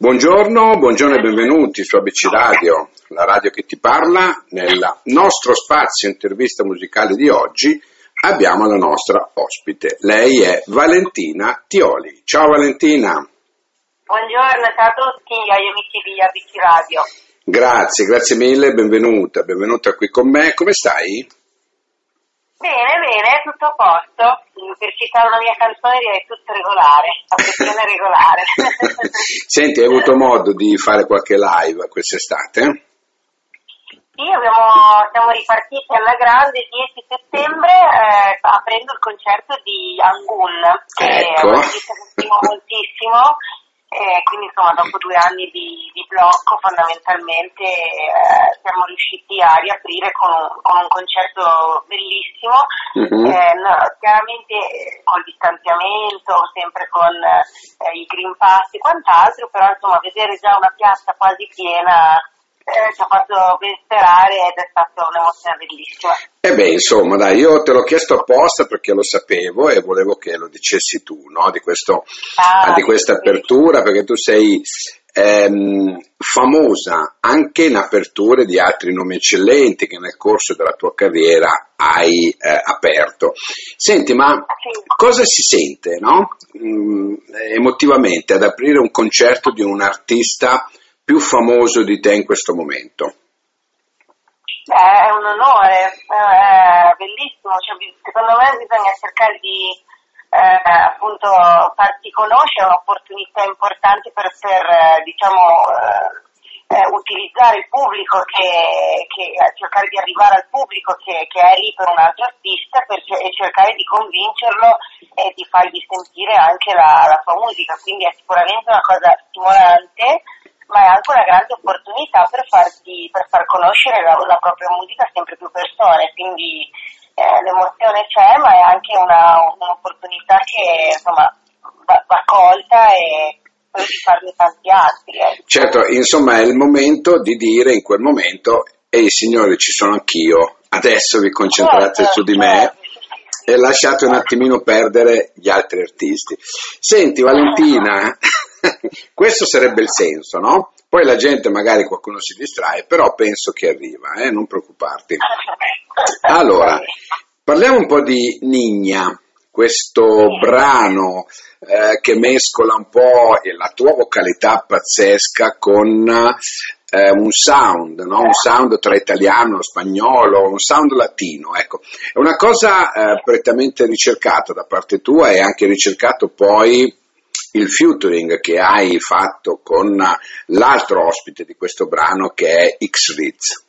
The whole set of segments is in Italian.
Buongiorno, buongiorno e benvenuti su ABC Radio, la radio che ti parla. Nel nostro spazio intervista musicale di oggi abbiamo la nostra ospite. Lei è Valentina Tioli. Ciao Valentina. Buongiorno, ciao a tutti agli amici di ABC Radio. Grazie, grazie mille, benvenuta, benvenuta qui con me. Come stai? Bene, bene, tutto a posto. Per citare una mia canzone direi tutto regolare, affezione regolare. Senti, hai avuto modo di fare qualche live quest'estate? Sì, abbiamo, siamo ripartiti alla grande il 10 settembre eh, aprendo il concerto di Angun, che ecco. è un artista che stimo moltissimo e quindi insomma dopo due anni di, di blocco fondamentalmente eh, siamo riusciti a riaprire con un, con un concerto bellissimo, mm-hmm. eh, no, chiaramente col distanziamento, sempre con eh, i green pass e quant'altro, però insomma vedere già una piazza quasi piena eh, ci ha fatto ben sperare ed è stata un'emozione bellissima. E beh, insomma, dai, io te l'ho chiesto apposta perché lo sapevo e volevo che lo dicessi tu, no? Di, questo, ah, di questa apertura, perché tu sei ehm, famosa anche in aperture di altri nomi eccellenti che nel corso della tua carriera hai eh, aperto. Senti, ma cosa si sente, no? Mm, emotivamente ad aprire un concerto di un artista più famoso di te in questo momento? è un onore, è bellissimo, cioè, secondo me bisogna cercare di eh, appunto farti conoscere, un'opportunità importante per, diciamo, eh, eh, utilizzare il pubblico, che, che, cercare di arrivare al pubblico che, che, è lì per un altro artista per, e cercare di convincerlo e di fargli sentire anche la, la sua musica, quindi è sicuramente una cosa stimolante ma è anche una grande opportunità per, farti, per far conoscere la, la, propria musica a sempre più persone, quindi eh, l'emozione c'è, ma è anche una, un'opportunità che insomma, va, va colta e poi di farne tanti altri. Eh. Certo, insomma è il momento di dire in quel momento, ehi signori ci sono anch'io, adesso vi concentrate certo, su di me. Certo e lasciate un attimino perdere gli altri artisti. Senti Valentina, questo sarebbe il senso, no? Poi la gente magari qualcuno si distrae, però penso che arriva, eh? non preoccuparti. Allora, parliamo un po' di Nigna, questo brano eh, che mescola un po' la tua vocalità pazzesca con eh, un sound, no? un sound tra italiano, spagnolo, un sound latino. Ecco. È una cosa eh, prettamente ricercata da parte tua e anche ricercato poi il featuring che hai fatto con l'altro ospite di questo brano che è X Ritz.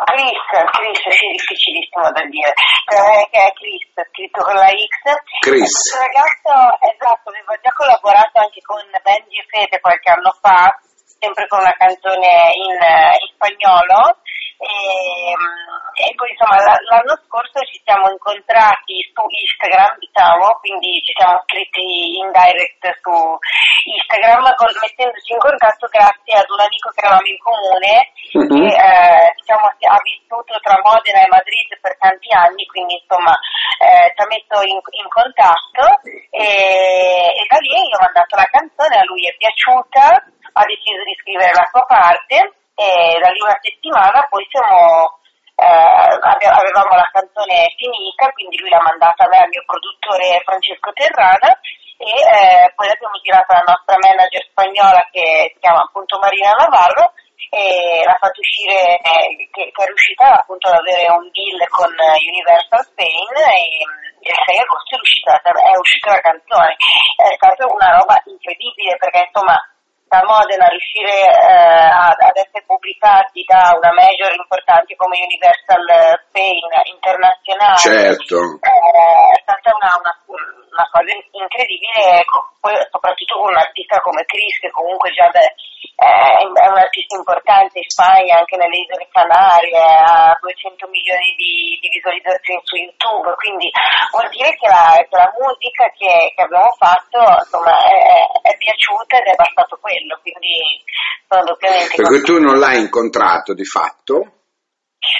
Chris, Chris, sì, difficilissimo da dire, eh, che è Chris, scritto con la X. Chris. Questo ragazzo, esatto, avevo già collaborato anche con Benji e Fede qualche anno fa, sempre con una canzone in, in spagnolo, e, e, poi insomma l'anno scorso ci siamo incontrati su Instagram, diciamo, quindi ci siamo scritti su Instagram con, mettendoci in contatto grazie ad un amico che avevamo in comune mm-hmm. che eh, diciamo, ha vissuto tra Modena e Madrid per tanti anni, quindi insomma eh, ci ha messo in, in contatto e, e da lì io ho mandato la canzone, a lui è piaciuta, ha deciso di scrivere la sua parte e da lì una settimana poi siamo, eh, avevamo la canzone finita, quindi lui l'ha mandata a me, al mio produttore Francesco Terrana e eh, poi abbiamo girato la nostra manager spagnola che si chiama appunto Marina Navarro e l'ha fatto uscire, eh, che, che, è riuscita appunto ad avere un deal con Universal Spain e il 6 agosto è, riuscita, è uscita la canzone. È stata una roba incredibile perché insomma da Modena riuscire eh, ad, ad, essere pubblicati da una major importante come Universal Spain internazionale certo. eh, è stata una, una, una, cosa incredibile soprattutto con un artista come Chris che comunque già de, eh, è un artista importante in Spagna anche nelle isole Canarie ha 200 milioni di, di visualizzazioni su YouTube quindi vuol dire che la, che la musica che, che, abbiamo fatto insomma, è, è piaciuta ed è bastato quello quello, quindi sono doppiamente... Perché tu non l'hai incontrato di fatto?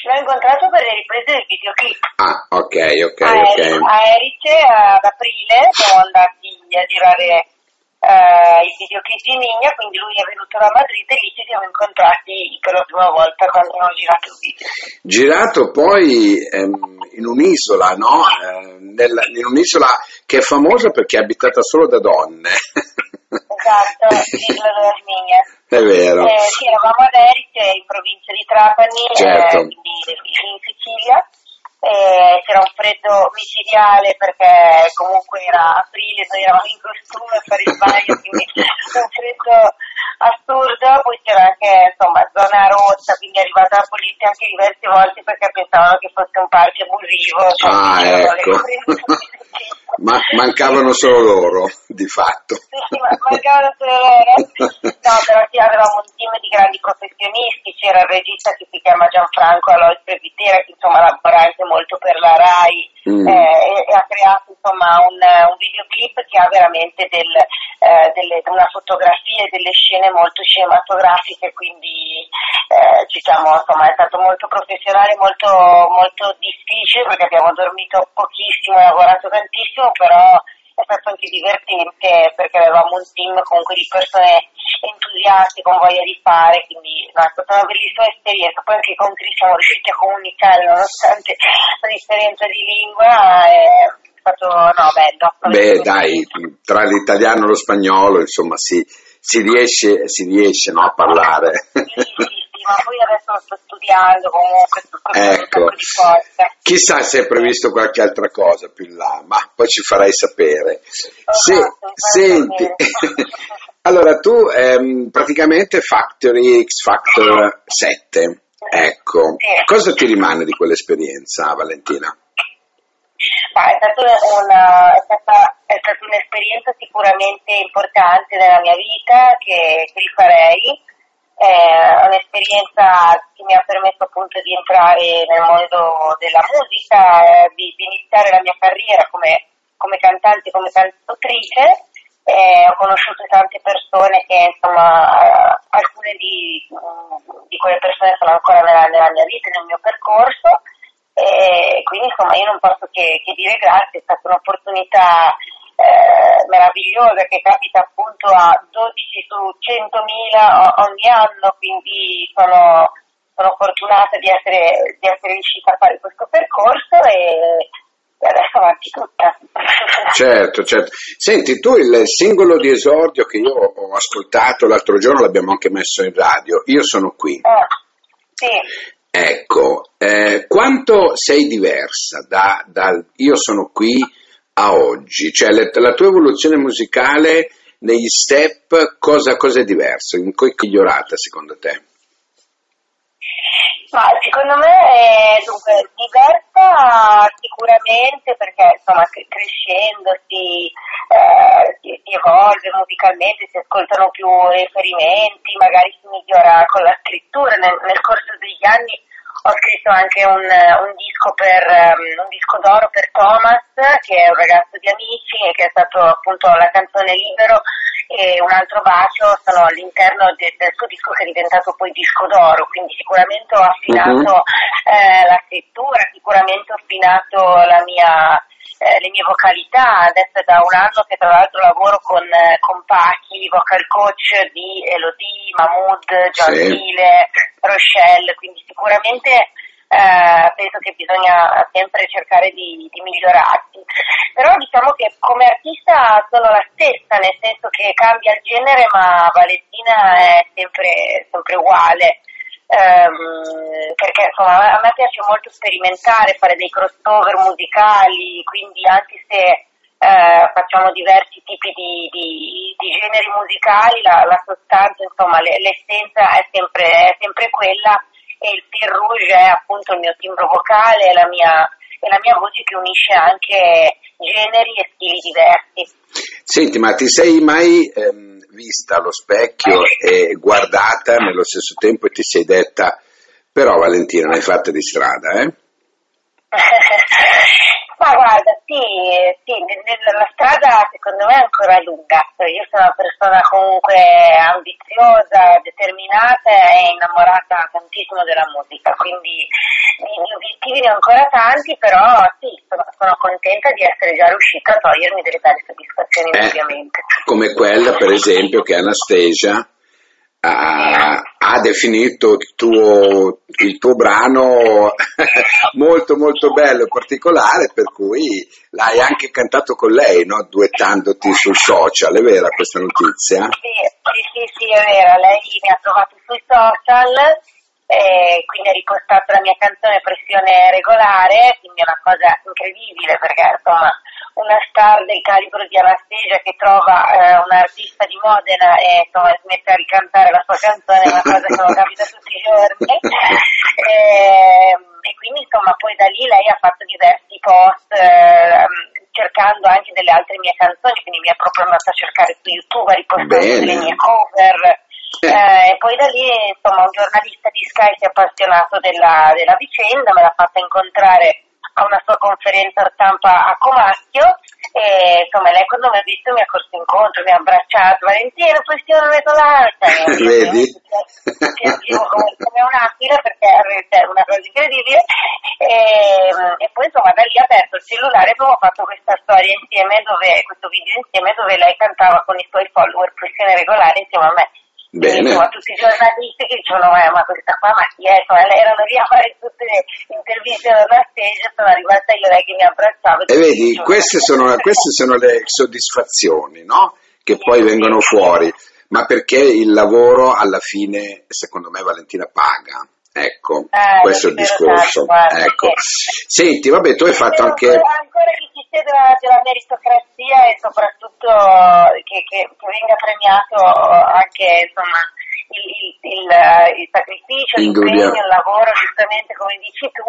L'ho incontrato per le riprese del videoclip. Ah, ok, ok, a ok. A Erice ad aprile siamo andati a girare uh, il videoclip di Migna, quindi lui è venuto da Madrid e lì ci siamo incontrati per la prima volta quando ho girato il video. Girato poi ehm, in un'isola, no? Eh, nella, in un'isola che è famosa perché è abitata solo da donne. Esatto, l'isola dell'Arminia. È vero. Eh, sì, eravamo ad Erice, in provincia di Trapani, certo. eh, in Sicilia eh, c'era un freddo micidiale perché comunque era aprile, noi eravamo in costume a fare il bagno, quindi un freddo assurdo, poi c'era anche insomma zona rossa, quindi è arrivata la polizia anche diverse volte perché pensavano che fosse un parco abusivo. Ah, ecco. Ma mancavano solo loro, di fatto. Sì, sì, ma mancavano solo loro. No, però sì, avevamo un team di grandi professionisti, c'era il regista che si chiama Gianfranco Alois Previtera, che insomma lavora anche molto per la RAI mm. eh, e, ha creato insomma un, un, videoclip che ha veramente del, eh, delle, una fotografia e delle scene molto cinematografiche, quindi eh, diciamo, insomma, è stato molto professionale, molto, molto difficile perché abbiamo dormito pochissimo e lavorato tantissimo però è stato anche divertente perché avevamo un team comunque di persone entusiaste con voglia di fare, quindi no, è stata una bellissima esperienza. Poi anche con Chris siamo riusciti a comunicare nonostante la differenza di lingua. È stato no, bello. Beh, dai, tra l'italiano e lo spagnolo, insomma, si, si riesce, si riesce no, a parlare. Sì, sì, ma poi adesso sto studiando comunque ecco. un di cose. Chissà se è previsto qualche altra cosa più in là, ma poi ci farai sapere. Se, senti, allora tu ehm, praticamente Factory X Factor 7, ecco, sì. cosa ti rimane di quell'esperienza Valentina? Ma è, stata una, è, stata, è stata un'esperienza sicuramente importante nella mia vita che, che rifarei è un'esperienza che mi ha permesso appunto di entrare nel mondo della musica, eh, di, di, iniziare la mia carriera come, come cantante, come cantautrice. Eh, ho conosciuto tante persone che insomma alcune di, di, quelle persone sono ancora nella, nella mia vita, nel mio percorso e quindi insomma io non posso che, che dire grazie, è stata un'opportunità eh, meravigliosa che capita appunto a 12 su 100.000 ogni anno, quindi sono, sono fortunata di essere, di essere, riuscita a fare questo percorso e, e adesso avanti tutta. Certo, certo. Senti, tu il singolo di esordio che io ho ascoltato l'altro giorno l'abbiamo anche messo in radio, Io sono qui. Eh, sì. Ecco, eh, quanto sei diversa da, dal Io sono qui a oggi? Cioè le, la tua evoluzione musicale negli step cosa, cosa è diverso? In cui è migliorata secondo te? Ma secondo me è dunque, diversa sicuramente perché insomma crescendo si, eh, si, si, evolve musicalmente, si ascoltano più riferimenti, magari si migliora con la scrittura nel, nel corso degli anni ho scritto anche un, un disco per um, un disco d'oro per Thomas, che è un ragazzo di amici e che è stato appunto la canzone Libero e un altro bacio sono all'interno de, del suo disco che è diventato poi disco d'oro, quindi sicuramente ho affinato uh-huh. eh, la scrittura, sicuramente ho affinato la mia eh, le mie vocalità, adesso è da un anno che tra l'altro lavoro con, eh, con Pachi, vocal coach di Elodie, Mahmood, Gentile, sì. Rochelle, quindi sicuramente eh, penso che bisogna sempre cercare di, di, migliorarsi. Però diciamo che come artista sono la stessa, nel senso che cambia il genere, ma Valentina è sempre, sempre uguale ehm, perché insomma, a me piace molto sperimentare, fare dei crossover musicali, quindi anche se eh, facciamo diversi tipi di, di, di generi musicali, la, la sostanza, insomma, le, l'essenza è sempre, è sempre quella e il fil rouge è appunto il mio timbro vocale e la mia, e la mia voce che unisce anche generi e stili diversi. Senti, ma ti sei mai ehm, vista allo specchio e guardata nello stesso tempo e ti sei detta, però Valentina ne hai fatta di strada, eh? Sì, sì, la strada secondo me è ancora lunga. Io sono una persona comunque ambiziosa, determinata e innamorata tantissimo della musica, quindi gli obiettivi ne ho ancora tanti, però sì, sono, sono contenta di essere già riuscita a togliermi delle belle soddisfazioni, eh, ovviamente. Come quella, per esempio, che Anastasia ha, definito il tuo, il tuo brano molto molto bello e particolare, per cui l'hai anche cantato con lei, no? duettandoti sul social, è vera questa notizia? Sì, sì, sì, sì è vera, lei mi ha trovato sui social e quindi ha ripostato la mia canzone Pressione Regolare, quindi è una cosa incredibile perché insomma una star del calibro di Anastasia che trova eh, un artista di Modena e insomma si mette a ricantare la sua canzone è una cosa che non capita tutti i giorni. E, ehm, e, quindi insomma poi da lì lei ha fatto diversi post eh, cercando anche delle altre mie canzoni quindi mi ha proprio andato a cercare su YouTube ha ripostato le mie cover. Eh, e poi da lì insomma un giornalista di Sky si è appassionato della, della vicenda me l'ha fatta incontrare a una sua conferenza stampa a Comacchio e insomma lei quando mi ha visto mi ha corso incontro, mi ha abbracciato, Valentina questione regolata, vedi? Piangevo come, come un'aquila perché è una cosa incredibile e, e, poi insomma da lì ha aperto il cellulare e abbiamo fatto questa storia insieme dove, questo video insieme dove lei cantava con i suoi follower questione regolare insieme a me Bene. Insomma, tutti i giornalisti che dicevano eh, ma questa qua ma chi è? Insomma, erano lì a fare tutte le interviste dalla stage, sono arrivata io lei che mi abbracciava. E vedi, queste sono, queste sono, le soddisfazioni no? che sì, poi vengono sì. fuori, ma perché il lavoro alla fine, secondo me, Valentina paga. Ecco, eh, questo è il discorso. Tanto, ecco. Senti, vabbè, tu hai fatto anche... Ancora che ci della meritocrazia e soprattutto che, che, che, venga premiato anche insomma, il, il, il, sacrificio, l'impegno, il lavoro, giustamente come dici tu,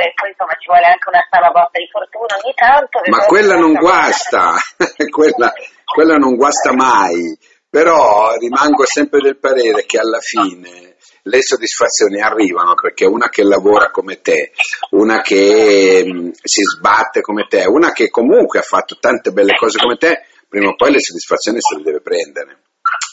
e poi insomma ci vuole anche una sana botta di fortuna ogni tanto. Ma quella non guasta, quella, quella non guasta mai, però rimango sempre del parere che alla fine le soddisfazioni arrivano perché una che lavora come te, una che mh, mm, si sbatte come te, una che comunque ha fatto tante belle cose come te, prima o poi le soddisfazioni se le deve prendere.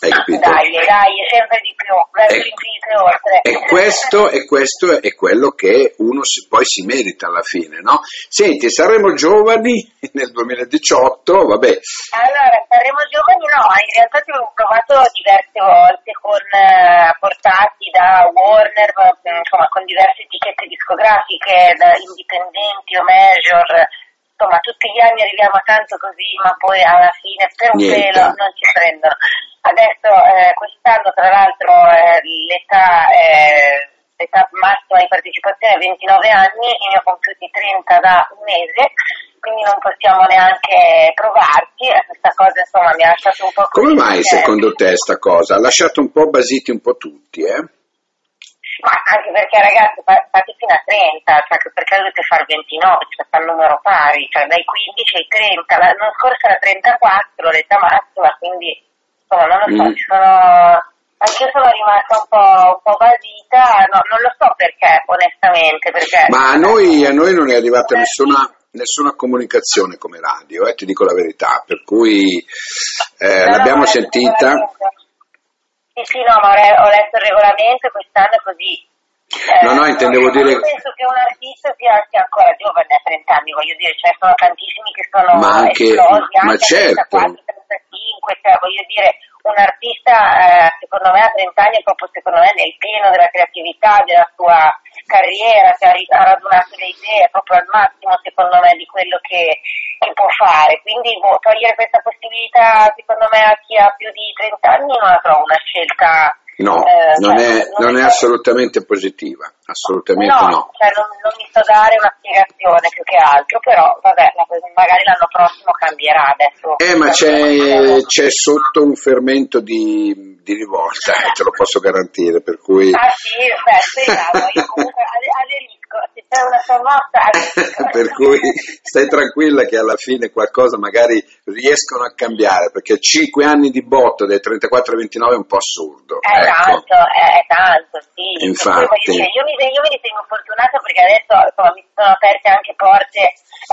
Hai capito? Dai, dai, sempre di più, verso l'infinito e oltre. E questo, e questo è quello che uno si, poi si merita alla fine, no? Senti, saremo giovani nel 2018, vabbè. Allora, saremo giovani no, in realtà ci avevo provato diverse volte con eh, portati da Warner, insomma, con diverse etichette discografiche, da indipendenti o major, insomma tutti gli anni arriviamo a tanto così, ma poi alla fine per un Niente. pelo non ci prendono. Adesso eh, quest'anno tra l'altro eh, l'età, eh, l'età massima di partecipazione è 29 anni, io ne ho compiuti 30 da un mese, quindi non possiamo neanche provarci e questa cosa insomma mi ha lasciato un po' Come mai secondo te sta cosa? Ha lasciato un po' basiti un po' tutti, eh? Ma anche perché ragazzi fate fino a 30, cioè perché dovete fare 29, cioè fa il numero pari, cioè dai 15 ai 30, l'anno scorso era 34 l'età massima, quindi insomma, non lo so, mm. ci sono... Anche io sono rimasta un po', un po basita, no, non lo so perché, onestamente. Perché... Ma a noi, a noi non è arrivata nessuna, nessuna comunicazione come radio, eh, ti dico la verità, per cui eh, no, l'abbiamo no, sentita. Sì, sì, no, ma ho letto il regolamento e quest'anno è così. Eh, no, no, intendevo dire... Io penso che un artista sia, sia ancora giovane a 30 anni, voglio dire, ce ne sono tantissimi che sono ma anche, esplosi, ma anche certo. 34, 35, cioè voglio dire, un artista eh, secondo me a 30 anni è proprio secondo me nel pieno della creatività, della sua carriera, che ha, radunato le idee proprio al massimo secondo me di quello che, che può fare. Quindi boh, togliere questa possibilità secondo me a chi ha più di 30 anni non la trovo una scelta No, eh, non, cioè, è, non, non è, assolutamente positiva, assolutamente no. no. Cioè non, non, mi so dare una spiegazione più che altro, però vabbè, magari l'anno prossimo cambierà adesso. Eh, ma c'è, c'è sotto un fermento di, di rivolta, te lo posso garantire, per cui... Ah sì, beh, speriamo, io comunque aderisco, se c'è una fermata. per cui stai tranquilla che alla fine qualcosa magari riescono a cambiare, perché 5 anni di botto dai 34 ai 29 è un po' assurdo. È ecco. tanto, è tanto, sì. Infatti. Io mi, io mi ritengo fortunata perché adesso insomma, mi sono aperte anche porte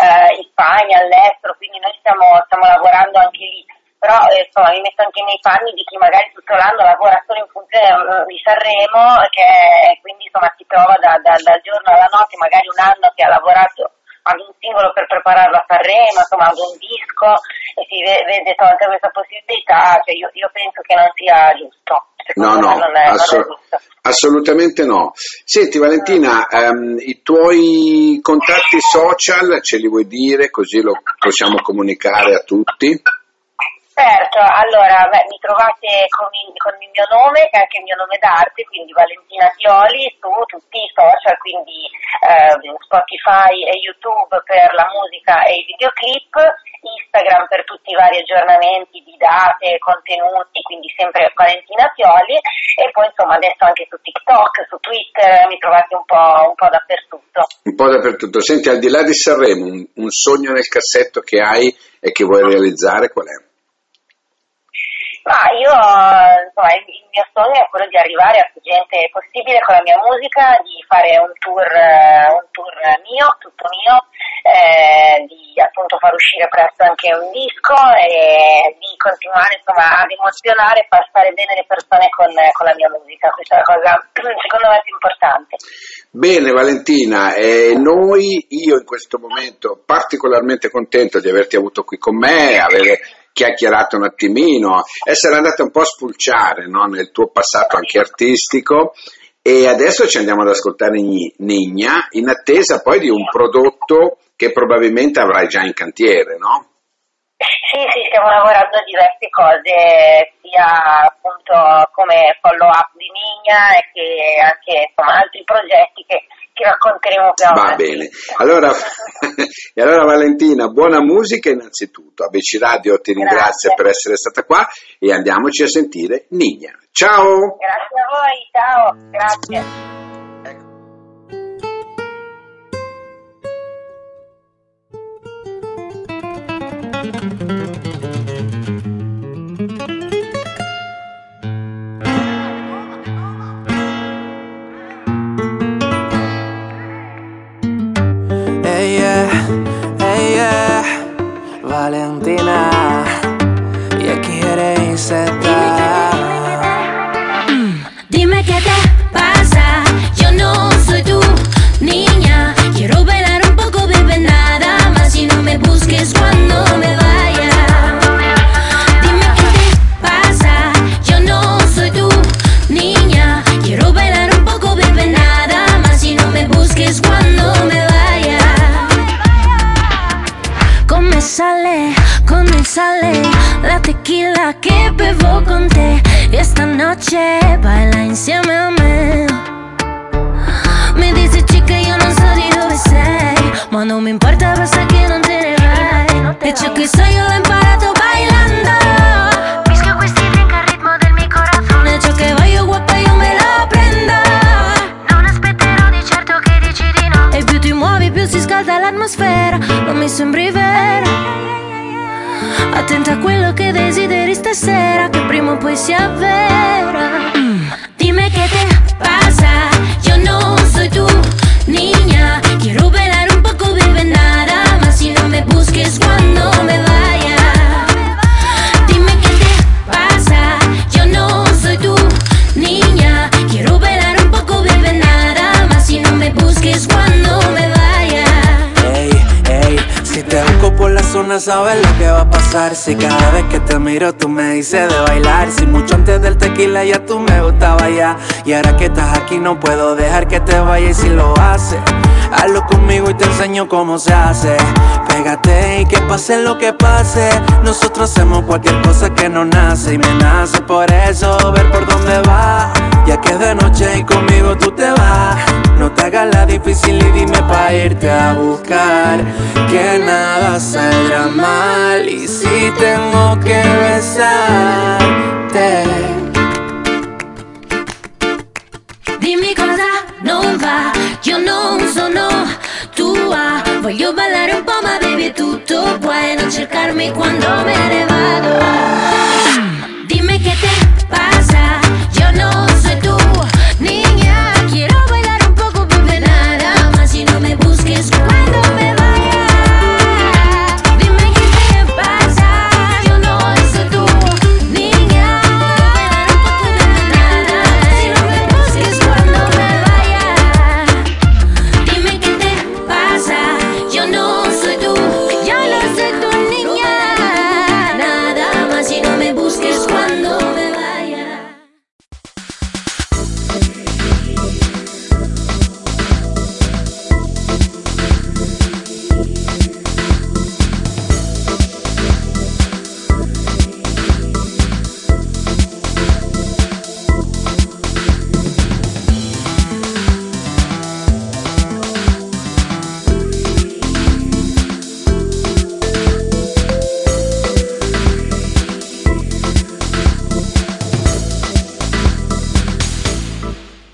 eh, in Spagna, all'estero, quindi noi stiamo, stiamo lavorando anche lì però eh, insomma mi metto anche nei panni di chi magari tutto l'anno lavora solo in funzione mm, di Sanremo che quindi insomma si trova da, da, dal giorno alla notte magari un anno che ha lavorato ad un singolo per prepararlo a Sanremo, insomma ad un disco e si vede tolta questa possibilità, cioè io, io, penso che non sia giusto. no, no, non è, assolut- non è assolutamente no. Senti Valentina, um, i tuoi contatti social ce li vuoi dire così lo possiamo comunicare a tutti? Certo, allora beh, mi trovate con il, con il, mio nome, che è anche il mio nome d'arte, quindi Valentina Tioli, su tutti i social, quindi eh, Spotify e YouTube per la musica e i videoclip, Instagram per tutti i vari aggiornamenti di date, contenuti, quindi sempre Valentina Tioli, e poi insomma adesso anche su TikTok, su Twitter, mi trovate un po', un po dappertutto. Un po' dappertutto. Senti, al di là di Sanremo, un, un sogno nel cassetto che hai e che vuoi realizzare qual è? Ma io, insomma, il mio sogno è quello di arrivare a più gente possibile con la mia musica, di fare un tour, un tour mio, tutto mio, eh, di appunto far uscire presto anche un disco e di continuare insomma ad emozionare e far stare bene le persone con, con la mia musica. Questa è la cosa secondo me più importante. Bene Valentina, eh, noi, io in questo momento particolarmente contento di averti avuto qui con me, avere chiacchierato un attimino, essere andata un po' a spulciare no? nel tuo passato anche artistico e adesso ci andiamo ad ascoltare Nigna in attesa poi di un prodotto che probabilmente avrai già in cantiere, no? Sì, sì, stiamo lavorando a diverse cose, sia appunto come follow up di Nigna che anche insomma, altri progetti che ti racconteremo più avanti. Va bene. Allora, e allora Valentina, buona musica innanzitutto. ABC Radio ti ringrazia per essere stata qua e andiamoci a sentire Nigna. Ciao! Grazie a voi, ciao, grazie. l'atmosfera, non mi sembri vera. Attenta a quello che desideri stasera, che prima o poi si avvera. Sabes lo que va a pasar. Si cada vez que te miro tú me dices de bailar. Si mucho antes del tequila ya tú me gustabas ya. Y ahora que estás aquí no puedo dejar que te vayas si lo haces Hazlo conmigo y te enseño cómo se hace. Pégate y que pase lo que pase. Nosotros hacemos cualquier cosa que nos nace. Y me nace por eso ver por dónde va. Ya que de noche y conmigo tú te vas. No te hagas la difícil y dime pa' irte a buscar. Que nada saldrá mal y si tengo que besarte. Dimmi cosa non va, io non sono tua. Voglio ballare un po', ma bevi tutto puoi non cercarmi quando me ne vado. Dime che te pasa, yo no